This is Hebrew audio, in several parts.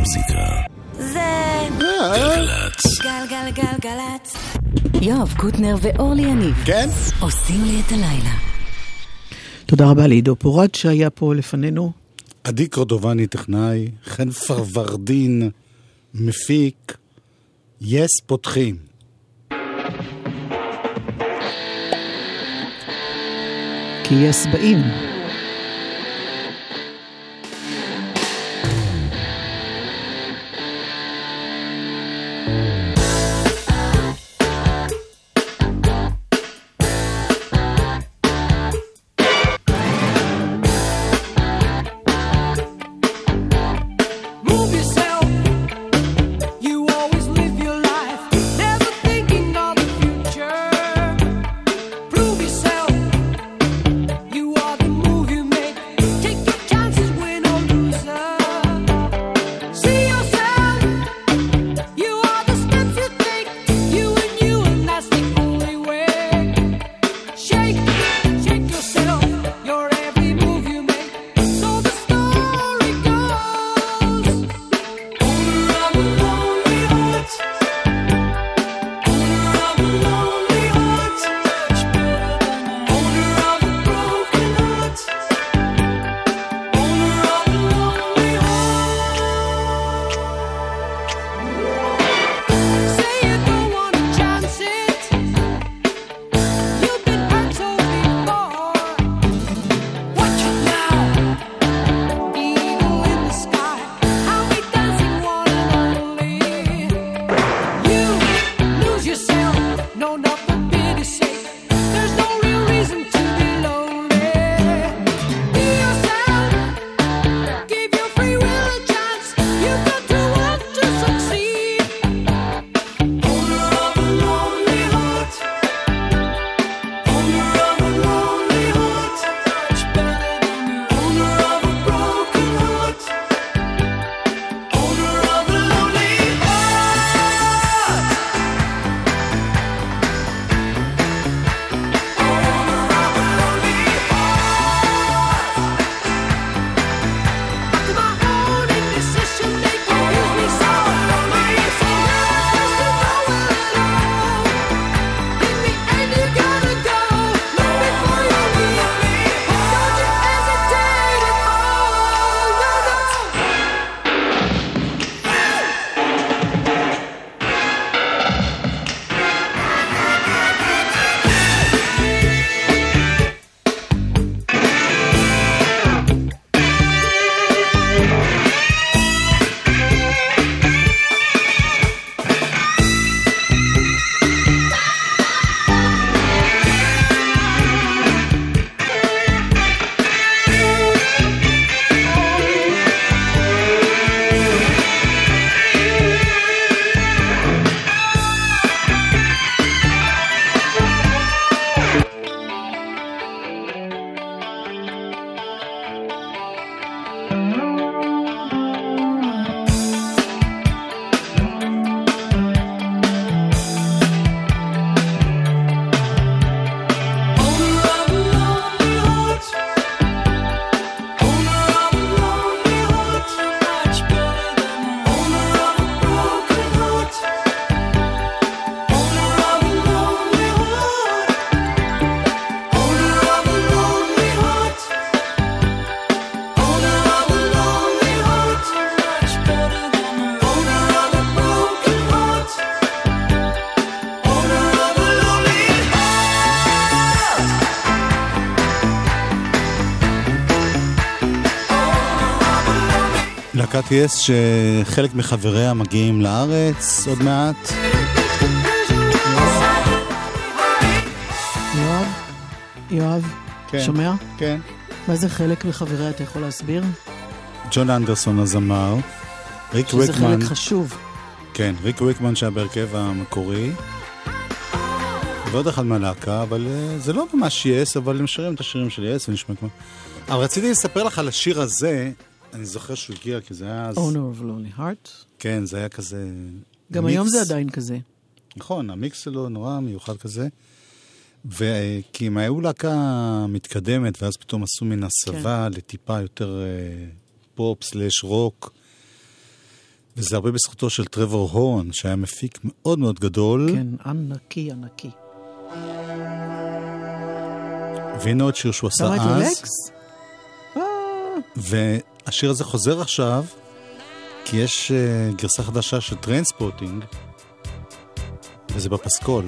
המוזיקה. זה גלגלצ. גלגלגלגלצ. יואב קוטנר ואורלי יניב כן? עושים לי את הלילה. תודה רבה לעידו פורט שהיה פה לפנינו. עדי קורדובני טכנאי, חן פרוורדין מפיק, יס פותחים. כי יס באים. יס שחלק מחבריה מגיעים לארץ עוד מעט. יואב? יואב? כן. שומע? כן. מה זה חלק מחבריה, אתה יכול להסביר? ג'ון אנדרסון הזמר. ריק שזה ריקמן. חלק חשוב. כן, ריק ריקמן שהיה בהרכב המקורי. ועוד אחד מהלהקה, אבל אה, זה לא ממש יס, אבל הם שרים את השירים של יס ונשמע כמו... אבל רציתי לספר לך על השיר הזה, אני זוכר שהוא הגיע, כי זה היה אז... Honor of Lonely Heart. כן, זה היה כזה... גם מיקס. היום זה עדיין כזה. נכון, המיקס שלו נורא מיוחד כזה. ו... כי אם היו להקה מתקדמת, ואז פתאום עשו מן הסבה כן. לטיפה יותר אה, פופ סלאש רוק. וזה הרבה בזכותו של טרוור הורן, שהיה מפיק מאוד מאוד גדול. כן, ענקי, ענקי. והנה עוד שיר שהוא עשה אז. אתה רואה את ללקס? השיר הזה חוזר עכשיו, כי יש אה, גרסה חדשה של טריינספוטינג, וזה בפסקול.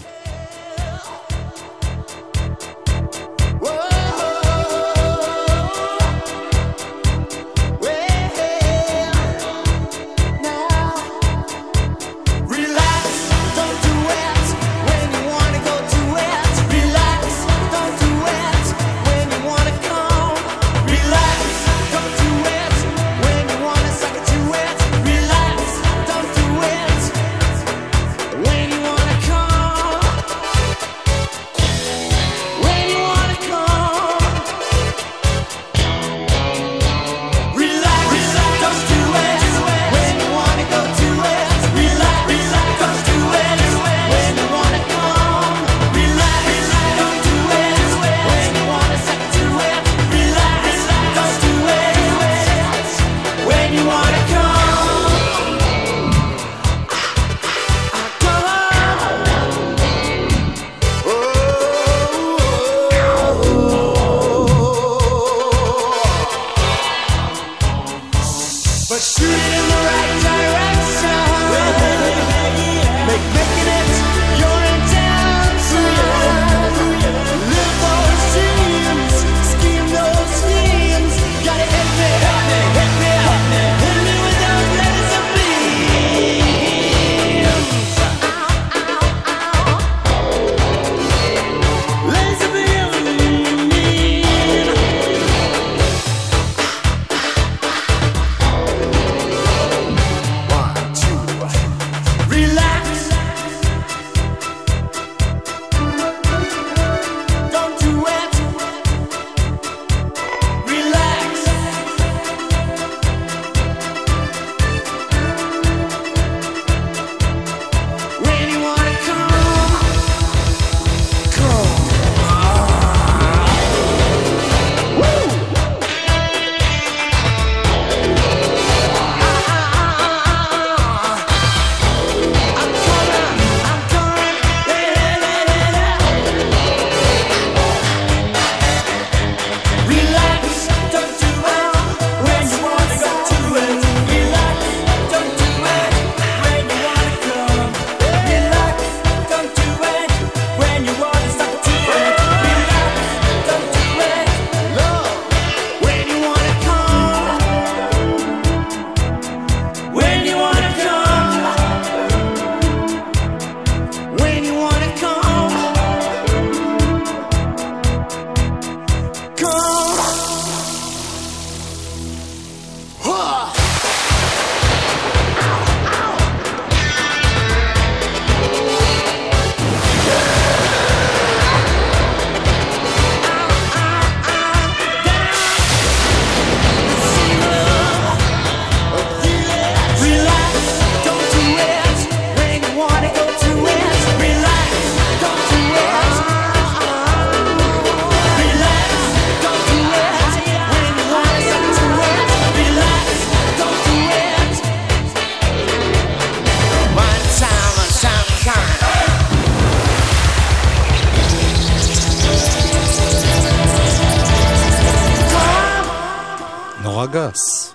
נורא גס.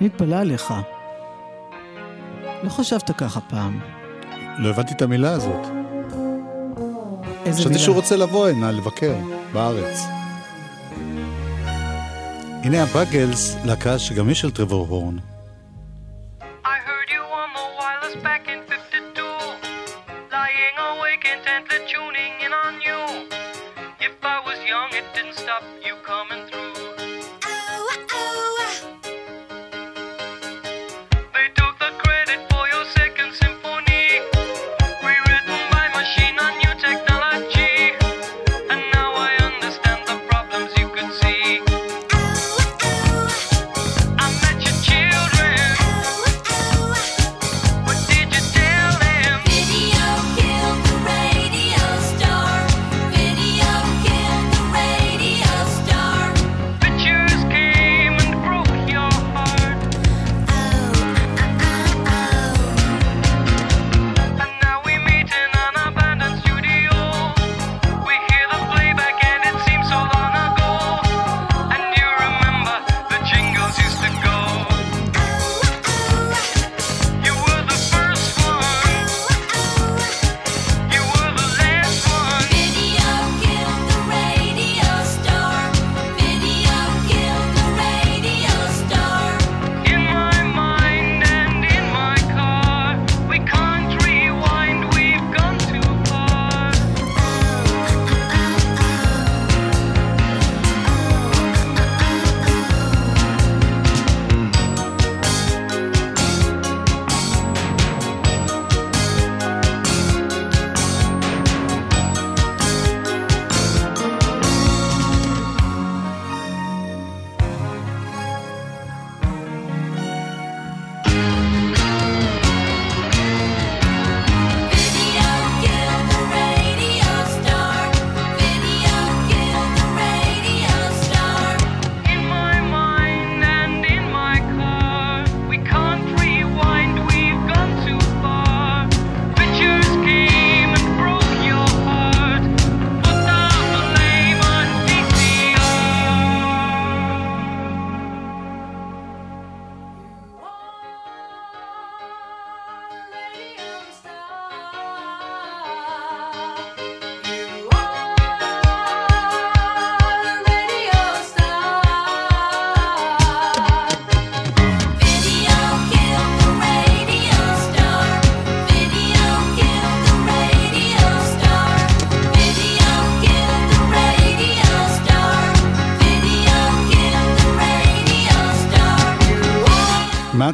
מתפלא עליך. לא חשבת ככה פעם. לא הבנתי את המילה הזאת. איזה חשבתי שהוא רוצה לבוא הנה לבקר בארץ. הנה הבאגלס, להקה שגם היא של טרוור הורן.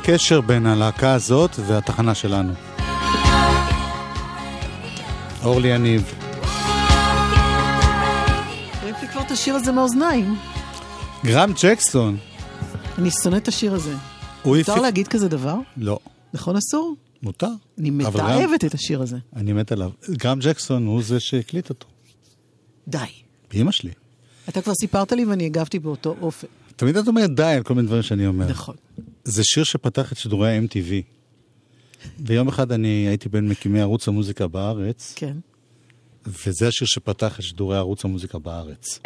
הקשר בין הלהקה הזאת והתחנה שלנו? אורלי יניב. העיף לי כבר את השיר הזה מהאוזניים. גרם ג'קסון. אני שונאת את השיר הזה. מותר. להגיד כזה דבר? לא. נכון אסור? מותר. אני מתעבת את השיר הזה. אני מת עליו. גרם ג'קסון הוא זה שהקליט אותו. די. באמא שלי. אתה כבר סיפרת לי ואני הגבתי באותו אופן. תמיד את אומרת די על כל מיני דברים שאני אומר. נכון. זה שיר שפתח את שידורי ה-MTV. ויום אחד אני הייתי בין מקימי ערוץ המוזיקה בארץ, כן. וזה השיר שפתח את שידורי ערוץ המוזיקה בארץ.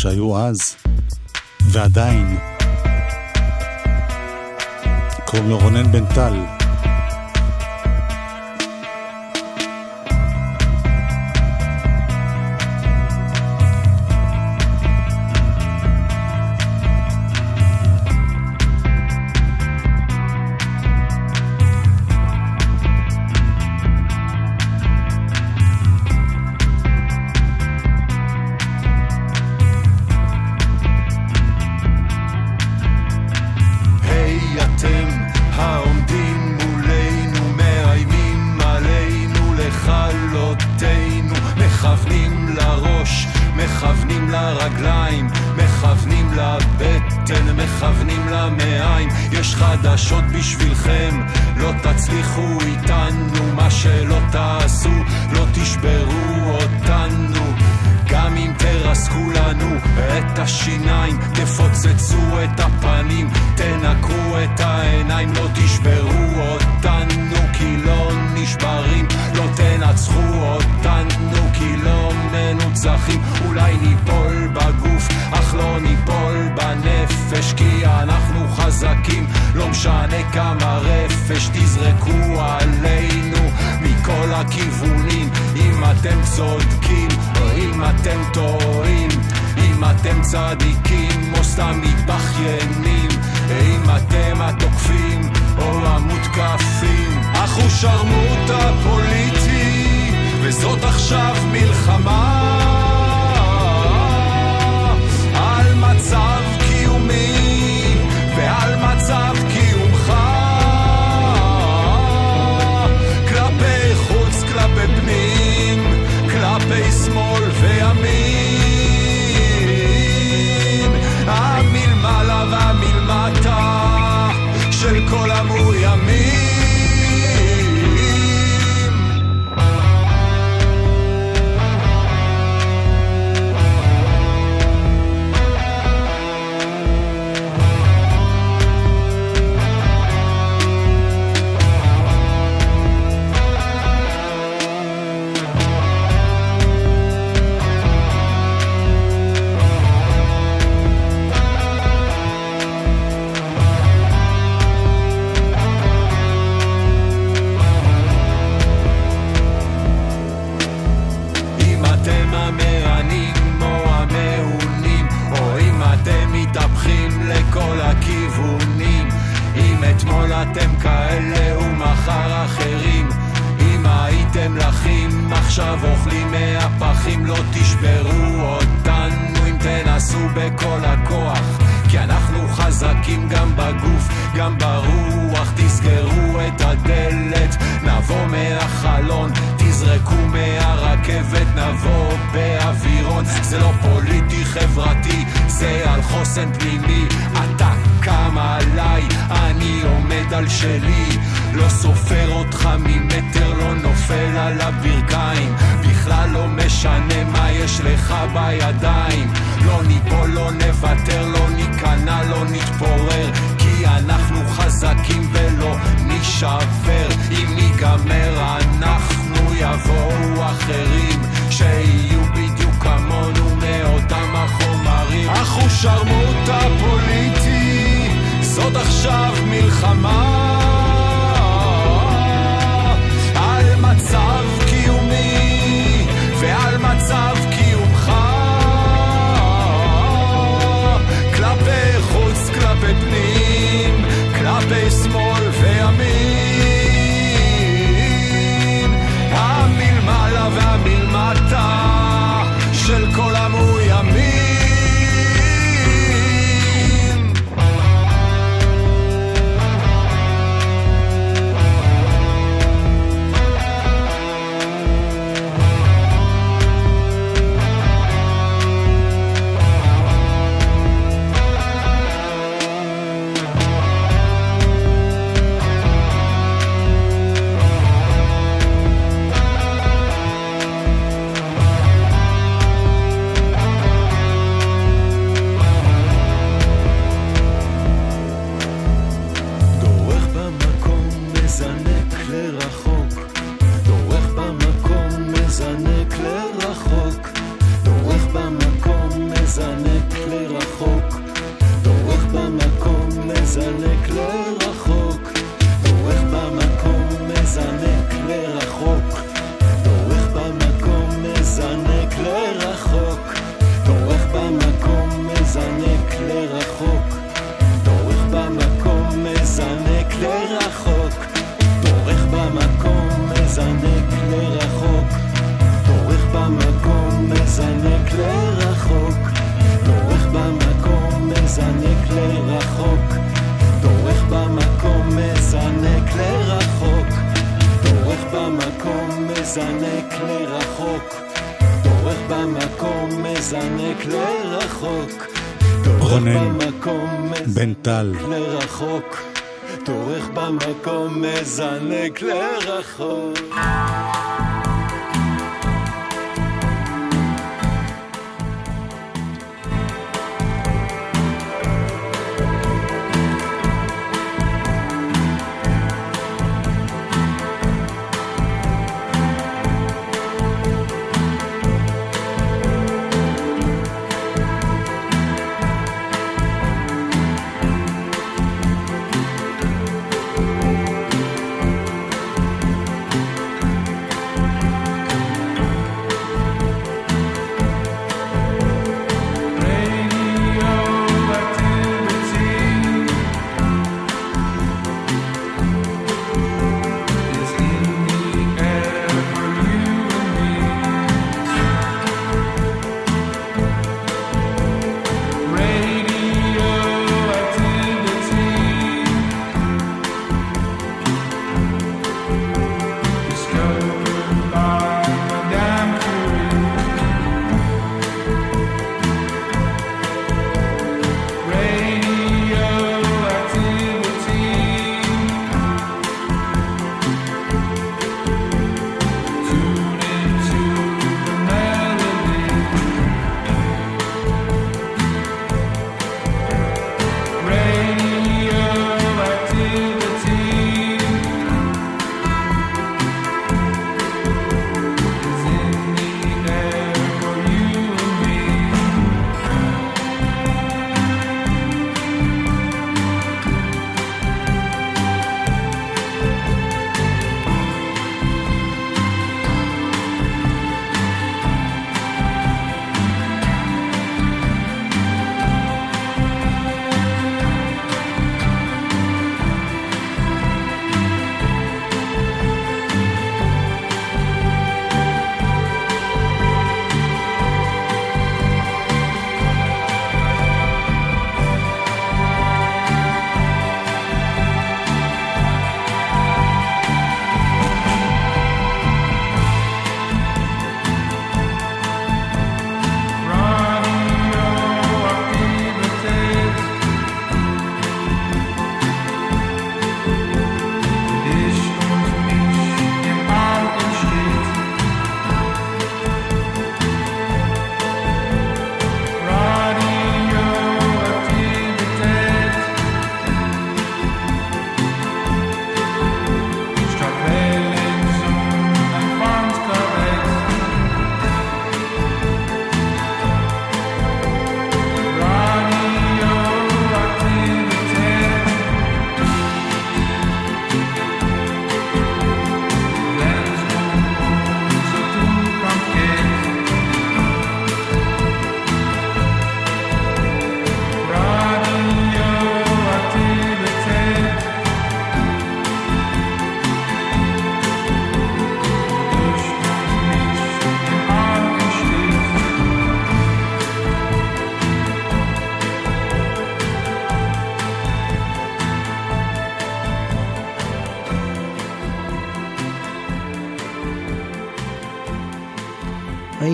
שהיו אז, ועדיין. קוראים לו רונן בן טל. חדשות בשבילכם. לא תצליחו איתנו מה שלא תעשו לא תשברו אותנו. גם אם תרסקו לנו את השיניים, תפוצצו את הפנים, תנקרו את העיניים, לא תשברו אותנו כי לא נשברים, לא תנצחו אותנו כי לא מנוצחים, אולי ניפול בגוף, אך לא ניפול בנפש, כי אנחנו חזקים, לא משנה כמה רפש תזרקו עלינו מכל הכיוונים, אם אתם צודקים או אם אתם טועים, אם אתם צדיקים או סתם מתבכיינים, אם אתם התוקפים או המותקפים. הוא שרמוטה פוליטי, וזאת עכשיו מלחמה מצב קיומי ועל מצב קיומך. כלפי חוץ, כלפי פנים, כלפי שמאל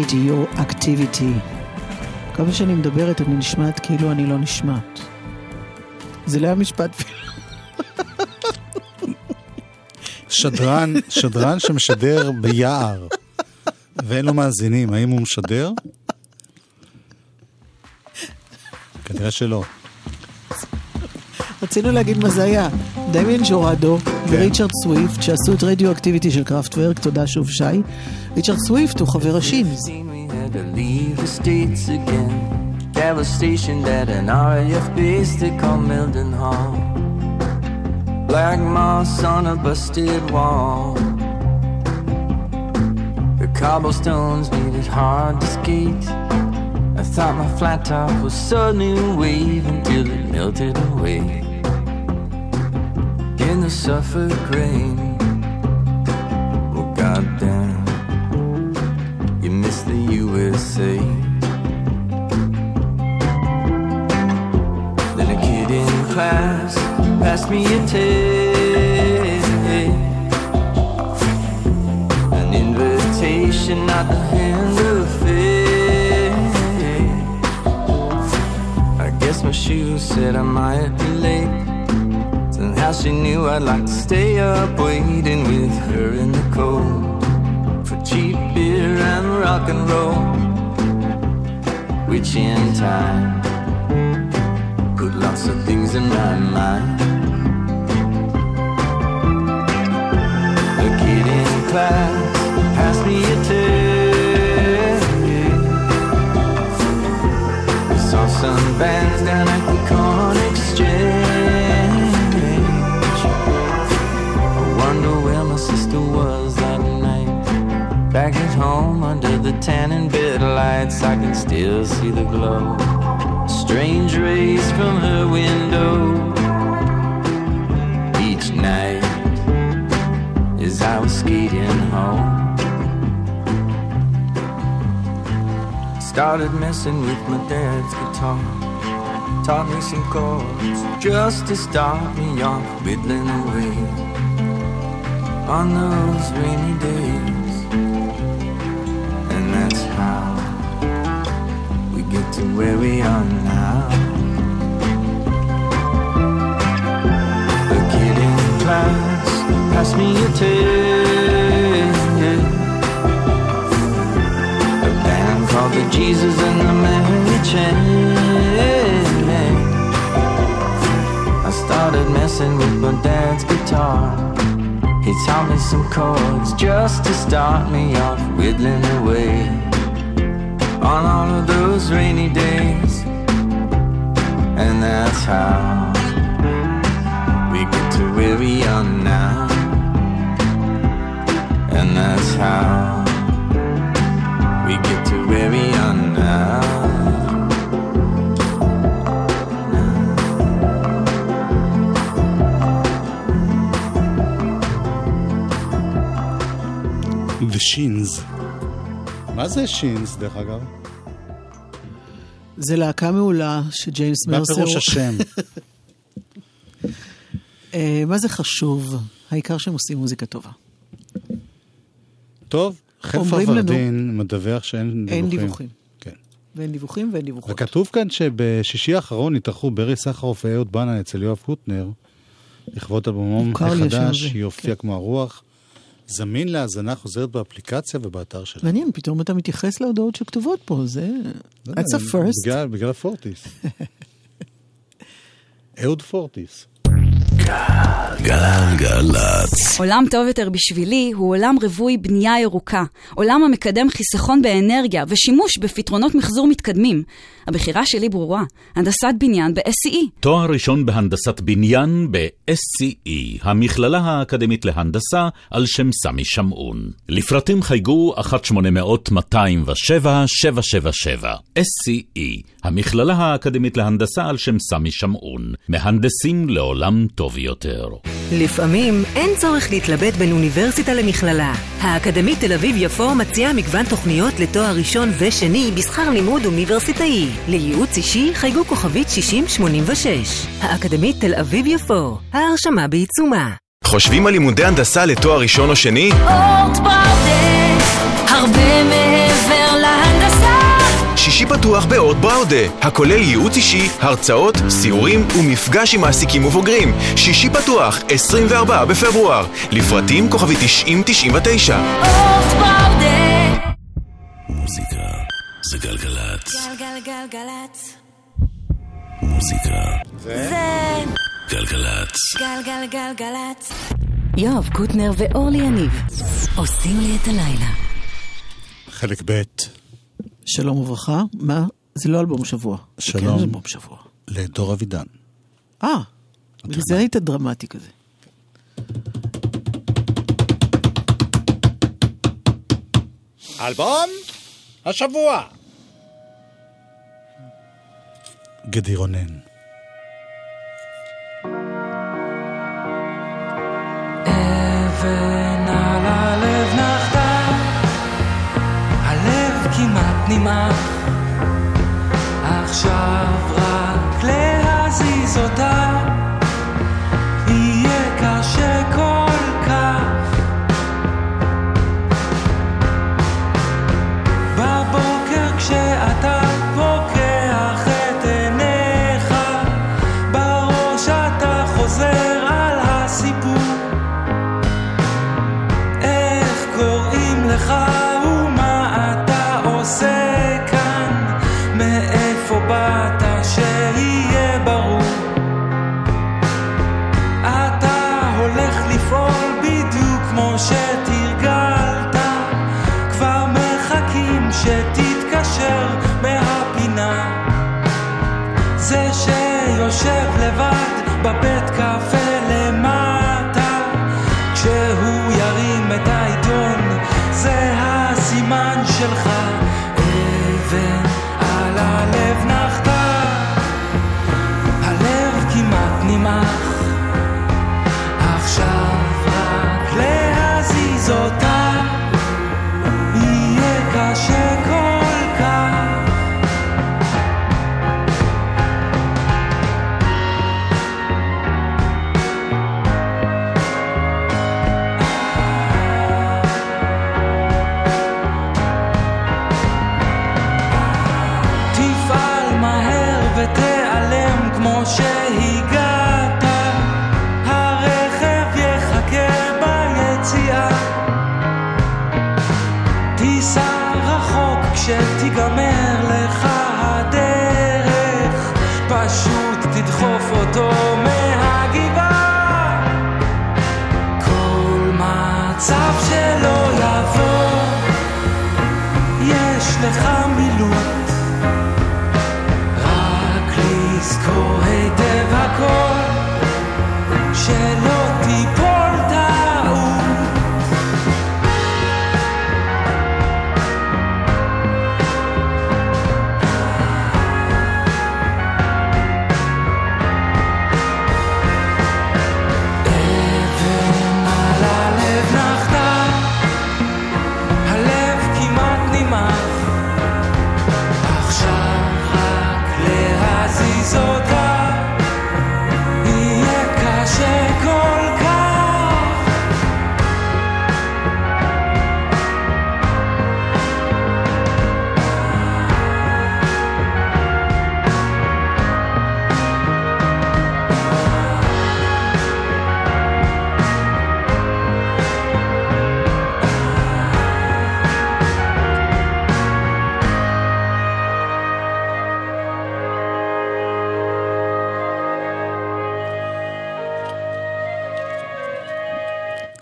activity, your activity. כמה שאני מדברת אני נשמעת כאילו אני לא נשמעת. זה לא היה משפט שדרן, שדרן שמשדר ביער ואין לו מאזינים, האם הוא משדר? כנראה שלא. רצינו להגיד מה זה היה. דמיין ג'ורדו וריצ'רד סוויפט, שעשו את רדיו אקטיביטי של קראפטוורק, תודה שוב שי. ריצ'רד סוויפט הוא חבר השין. Devastation at an RAF base they call Milden Hall. Black moss on a busted wall. The cobblestones made it hard to skate. I thought my flat top was suddenly waving till it melted away. In the Suffolk rain. Oh goddamn, you miss the USA. Then a kid in class passed me a tape, an invitation, not the hand of fate. I guess my shoes said I might be late. Somehow she knew I'd like to stay up waiting with her in the cold for cheap beer and rock and roll, which in time put lots of things in my mind. The kid in class passed me a tape. I saw some bands down at the Corn lights, I can still see the glow. Strange rays from her window each night as I was skating home. Started messing with my dad's guitar. Taught me some chords just to start me off whittling away on those rainy days. To where we are now. The kid in class passed me a tape. A band called the Jesus and the Mary Chain. I started messing with my dad's guitar. He taught me some chords just to start me off whittling away on all of those rainy days. And that's how we get to where we are now. And that's how we get to where we are now. The Shins. מה זה שינס, דרך אגב? זה להקה מעולה שג'יימס מה מרסר... פירוש השם? אה, מה זה חשוב? העיקר שהם עושים מוזיקה טובה. טוב, לנו- ורדין מדווח שאין דיווחים. אין דיווחים. כן. ואין דיווחים ואין דיווחים. וכתוב כאן שבשישי האחרון התארחו ברי סחרוף ואהוד בנאי אצל יואב קוטנר, לכבוד אלבומו החדש, יופיע כן. כמו הרוח. זמין להאזנה חוזרת באפליקציה ובאתר שלנו. מעניין, פתאום אתה מתייחס להודעות שכתובות פה, זה... לא That's a first. בגלל- בגלל הפורטיס. אהוד פורטיס. גלגלצ. עולם טוב יותר בשבילי הוא עולם רווי בנייה ירוקה, עולם המקדם חיסכון באנרגיה ושימוש בפתרונות מחזור מתקדמים. הבחירה שלי ברורה, הנדסת בניין ב-SCE. תואר ראשון בהנדסת בניין ב-SCE, המכללה האקדמית להנדסה על שם סמי שמעון. לפרטים חייגו 1-800-207-777. SCE, המכללה האקדמית להנדסה על שם סמי שמעון. מהנדסים לעולם טוב יותר. לפעמים אין צורך להתלבט בין אוניברסיטה למכללה. האקדמית תל אביב-יפו מציעה מגוון תוכניות לתואר ראשון ושני בשכר לימוד אוניברסיטאי. לייעוץ אישי חייגו כוכבית 6086. האקדמית תל אביב-יפו, ההרשמה בעיצומה. חושבים על לימודי הנדסה לתואר ראשון או שני? אורט בראודה, הרבה להנדסה. פתוח באורט בראודה, הכולל ייעוץ אישי, הרצאות, סיורים ומפגש עם מעסיקים ובוגרים. שישי פתוח, 24 בפברואר. לפרטים כוכבי 9099. אורט בראודה. מוזיקה זה גלגלצ. גלגלגלגלצ. מוזיקה זה גלגלצ. גלגלגלגלצ. יואב קוטנר ואורלי יניב עושים לי את הלילה. חלק ב'. שלום וברכה. מה זה לא אלבום שבוע. זה כן שלום אלבום שבוע. לדור אבידן. אה, בגלל זה היית דרמטי כזה. אלבום השבוע. גדי רונן. נמעך, עכשיו רק להזיז אותה, עכשיו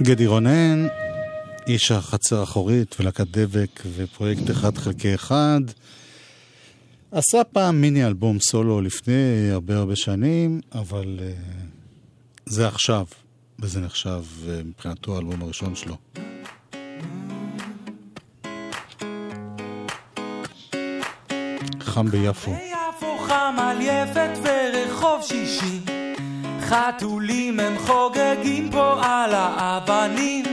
גדי רונן, איש החצר האחורית ולהקת דבק ופרויקט אחד חלקי אחד. עשה פעם מיני אלבום סולו לפני הרבה הרבה שנים, אבל uh, זה עכשיו, וזה נחשב uh, מבחינתו האלבום הראשון שלו. חם ביפו. ביפו חם על יפת ורחוב שישי חתולים הם חוגגים פה על האבנים.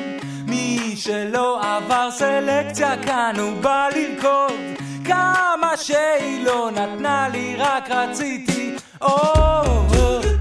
מי שלא עבר סלקציה כאן הוא בא לרקוד כמה שהיא לא נתנה לי רק רציתי או איך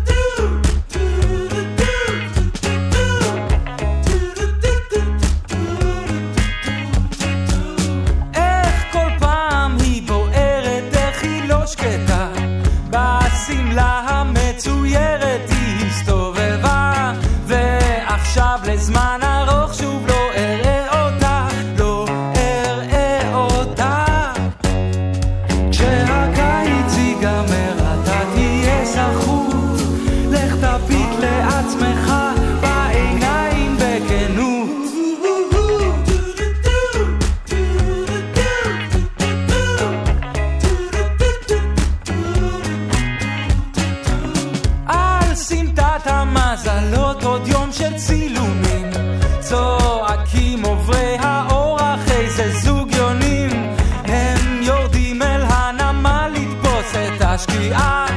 חלקים עוברי האורח, איזה זוג יונים, הם יורדים אל הנמל לתפוס את השקיעה.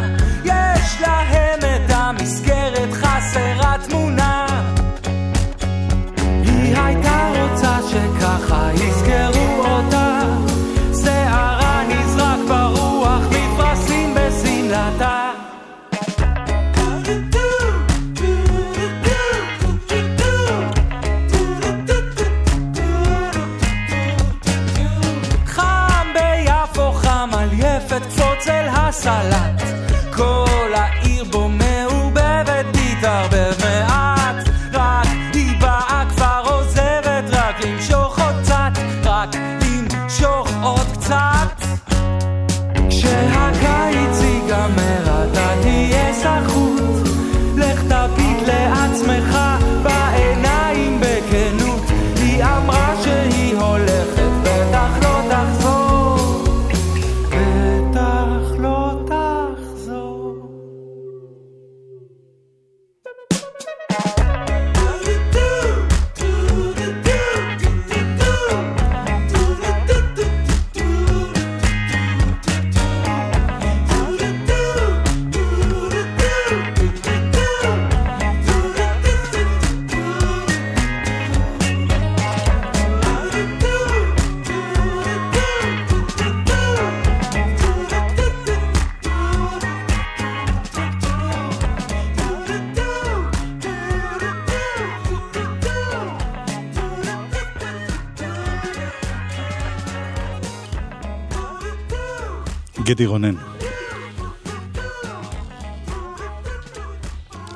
גדי רונן.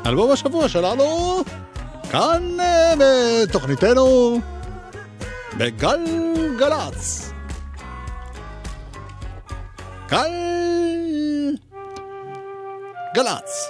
אלבום השבוע שלנו, כאן אה, בתוכניתנו, בגלגלצ. גל... גלצ.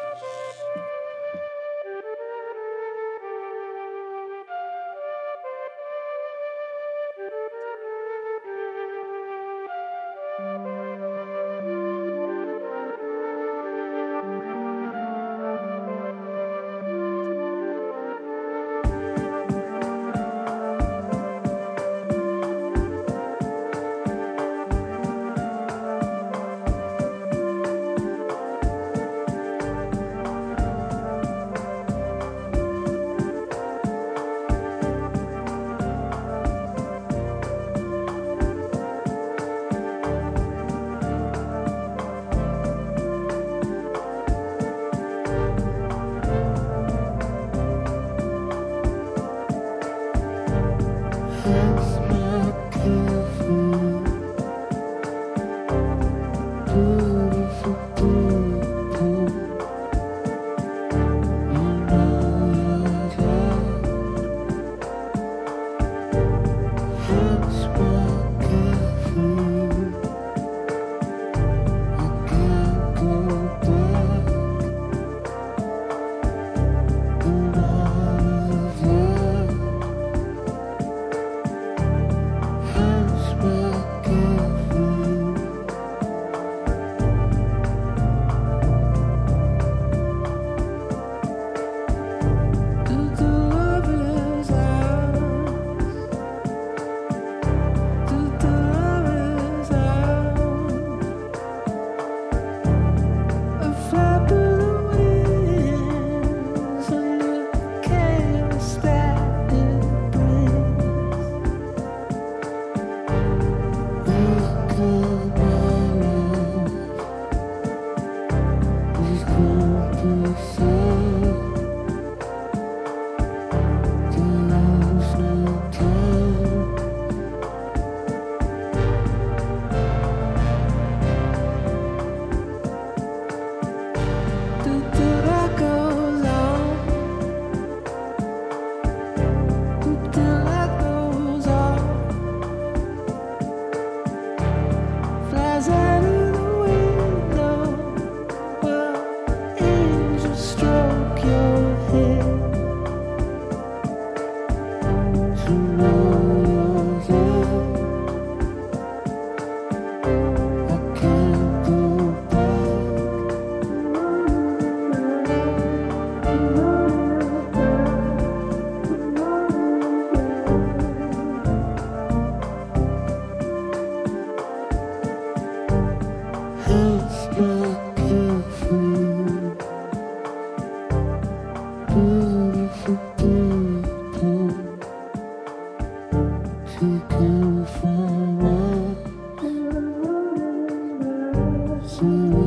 soon.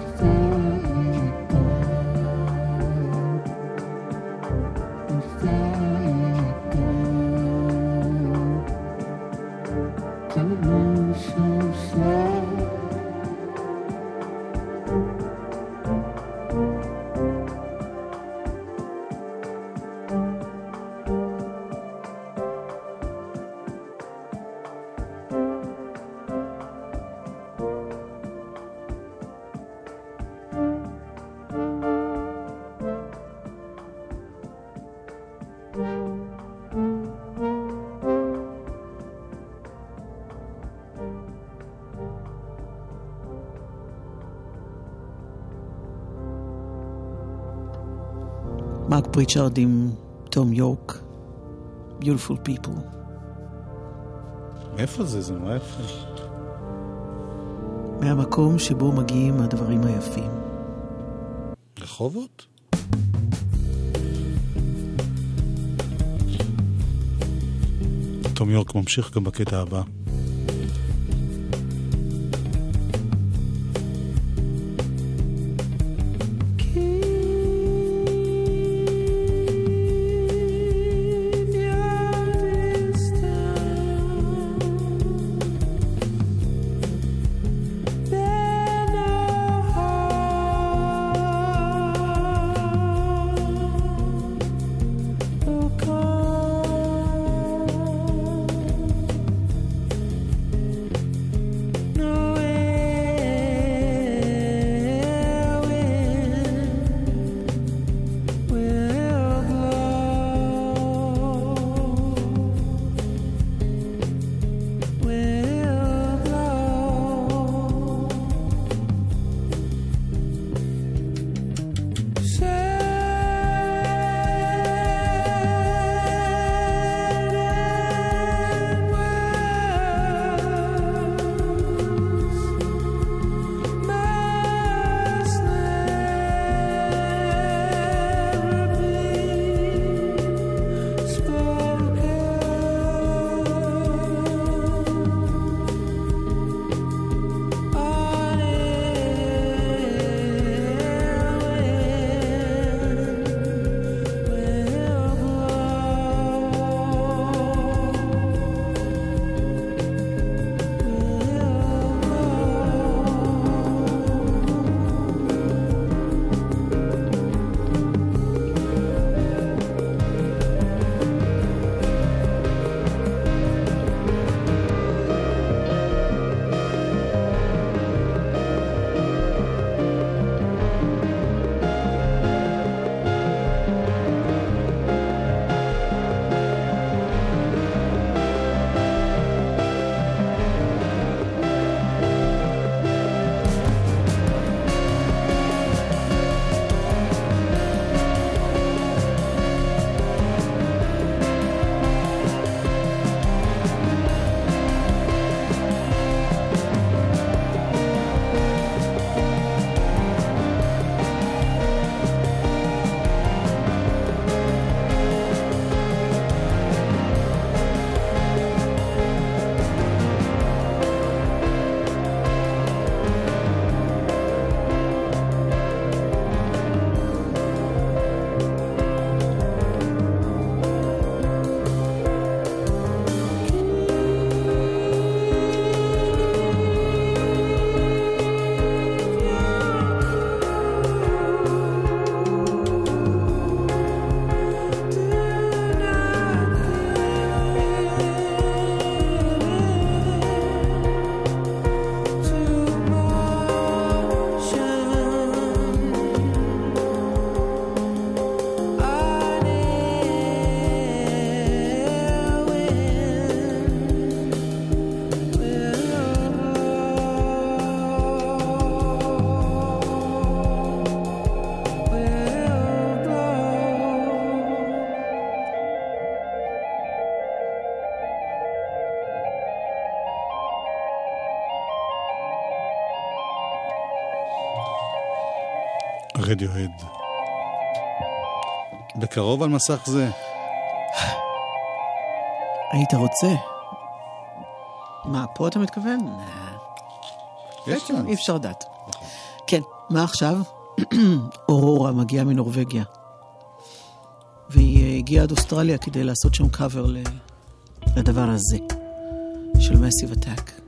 and fell. מרק פריצ'רד עם תום יורק, Beautiful People. מאיפה זה? זה נורא יפה. מהמקום שבו מגיעים הדברים היפים. רחובות? תום יורק ממשיך גם בקטע הבא. רדיוהד. בקרוב על מסך זה. היית רוצה? מה, פה אתה מתכוון? יש צ'אנס. אי אפשר לדעת. כן, מה עכשיו? אורורה מגיעה מנורבגיה. והיא אה, הגיעה עד אוסטרליה כדי לעשות שם קאבר לדבר הזה, של מסיב אטאק.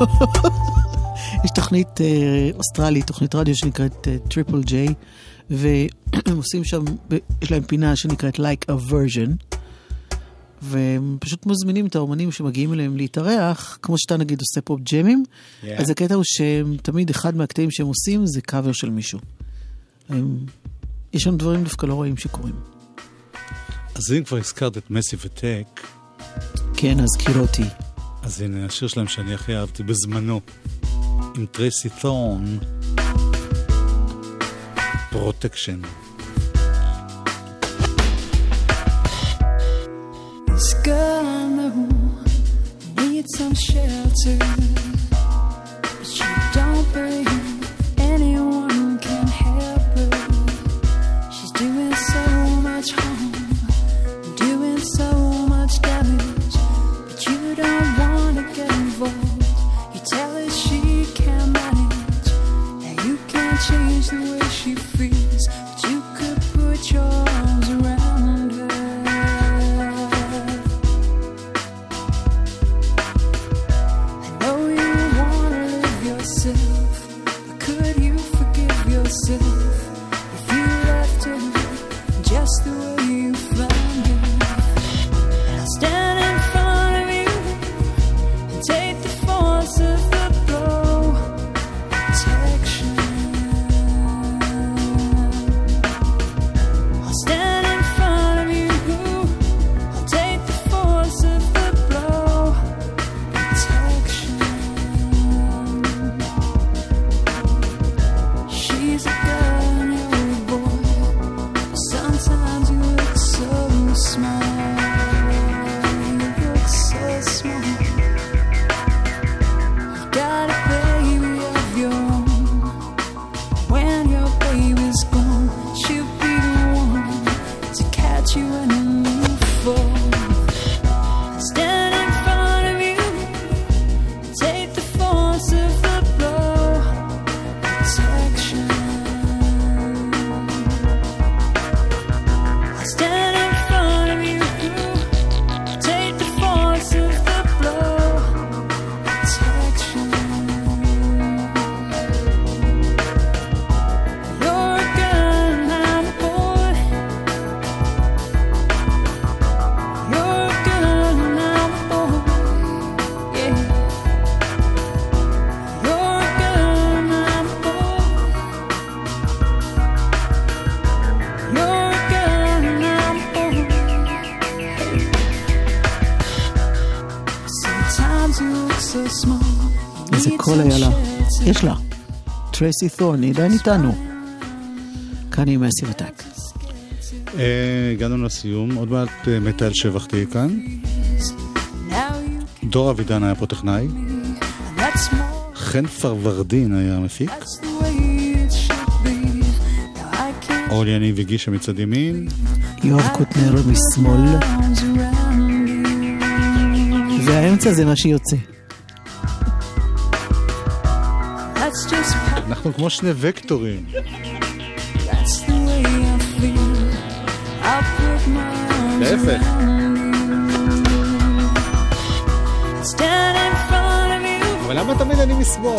יש תוכנית אה, אוסטרלית, תוכנית רדיו שנקראת Triple J, והם עושים שם, יש להם פינה שנקראת Like a Version, והם פשוט מזמינים את האומנים שמגיעים אליהם להתארח, כמו שאתה נגיד עושה פה ג'מים, Yeah. אז הקטע הוא שהם תמיד אחד מהקטעים שהם עושים זה קאבר של מישהו. הם, יש שם דברים דווקא לא רואים שקורים. אז אם כבר הזכרת את Massive Attack, כן, הזכיר אותי. אז הנה השיר שלהם שאני הכי אהבתי בזמנו, עם טרייסי תורן, Protection. This girl I know needs some shelter, טרייסי תורן, היא עדיין איתנו. כאן עם אסי וטק. אה, הגענו לסיום, עוד מעט אה, מיטל שבח תהיה כאן. דור אבידן היה פה טכנאי. חן פרוורדין היה המפיק. אור יניב הגישה מצד ימין. יואב קוטנר משמאל. והאמצע זה מה שיוצא. אנחנו כמו שני וקטורים. להפך. אבל למה תמיד אני משמאל?